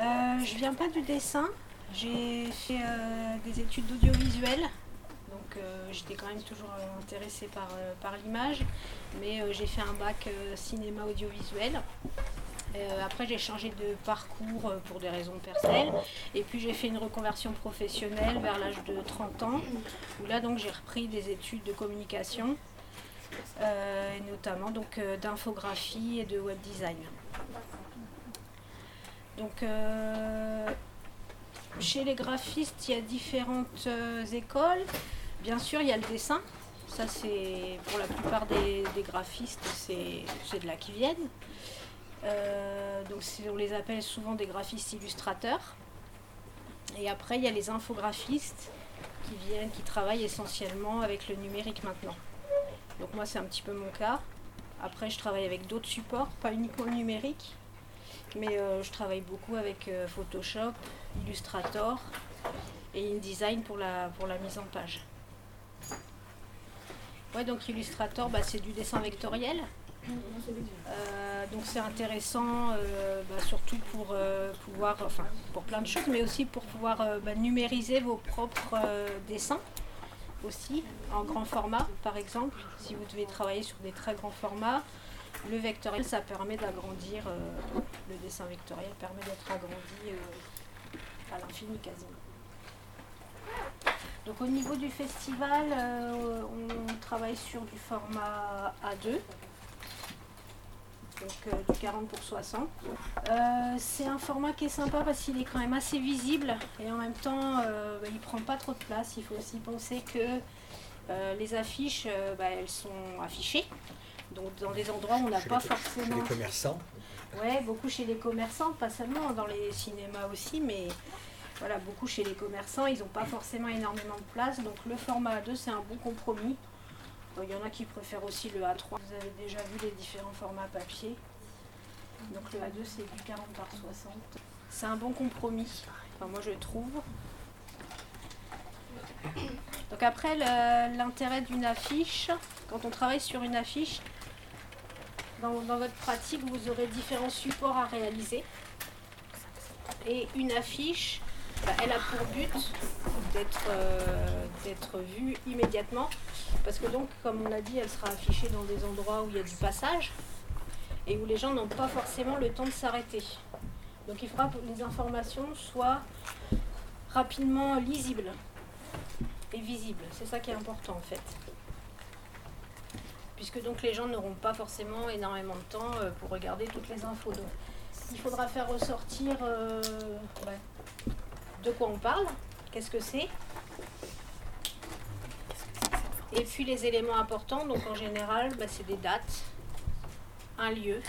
Euh, je viens pas du dessin. J'ai fait euh, des études d'audiovisuel. Donc euh, j'étais quand même toujours euh, intéressée par, par l'image. Mais j'ai fait un bac cinéma audiovisuel. Après j'ai changé de parcours pour des raisons personnelles. Et puis j'ai fait une reconversion professionnelle vers l'âge de 30 ans. Où là donc j'ai repris des études de communication. et notamment donc d'infographie et de web design. Donc, euh, chez les graphistes, il y a différentes euh, écoles. Bien sûr, il y a le dessin. Ça, c'est pour la plupart des, graphistes, c'est de là qu'ils viennent. Euh, donc, on les appelle souvent des graphistes illustrateurs. Et après, il y a les infographistes qui viennent, qui travaillent essentiellement avec le numérique maintenant. Donc, moi, c'est un petit peu mon cas. Après, je travaille avec d'autres supports, pas uniquement le numérique. Mais euh, je travaille beaucoup avec euh, Photoshop, Illustrator et InDesign pour la, pour la mise en page. Ouais, donc Illustrator, bah, c'est du dessin vectoriel. Euh, donc c'est intéressant, bah, surtout pour pouvoir, enfin pour plein de choses, mais aussi pour pouvoir bah, numériser vos propres dessins aussi en grand format, par exemple. Si vous devez travailler sur des très grands formats, le vectoriel, ça permet d'agrandir, euh, le dessin vectoriel permet d'être agrandi euh, à l'infini quasiment. Donc au niveau du festival, euh, on travaille sur du format A2, donc du 40 pour 60. Euh, c'est un format qui est sympa parce qu'il est quand même assez visible et en même temps bah, il prend pas trop de place. Il faut aussi penser que les affiches, bah, elles sont affichées. Donc dans des endroits où on n'a pas les co- Chez forcément. les commerçants, Ouais, beaucoup chez les commerçants, pas seulement dans les cinémas aussi, mais voilà, beaucoup chez les commerçants, ils n'ont pas forcément énormément de place. Donc le format A2, c'est un bon compromis. Il y en a qui préfèrent aussi le A3. Vous avez déjà vu les différents formats papier. Donc le A2, c'est du 40 par 60. C'est un bon compromis, enfin moi je trouve. Donc après, l'intérêt d'une affiche, quand on travaille sur une affiche, dans, votre pratique, vous aurez différents supports à réaliser. Et une affiche, bah, elle a pour but d'être euh, d'être vue immédiatement. Parce que donc, comme on l'a dit, elle sera affichée dans des endroits où il y a du passage et où les gens n'ont pas forcément le temps de s'arrêter. Donc il faudra que les informations soient rapidement lisibles et visibles. C'est ça qui est important en fait puisque donc les gens n'auront pas forcément énormément de temps euh, pour regarder toutes les infos. Il faudra faire ressortir euh, de quoi on parle, qu'est-ce que c'est, et puis les éléments importants. Donc en général, bah, c'est des dates, un lieu,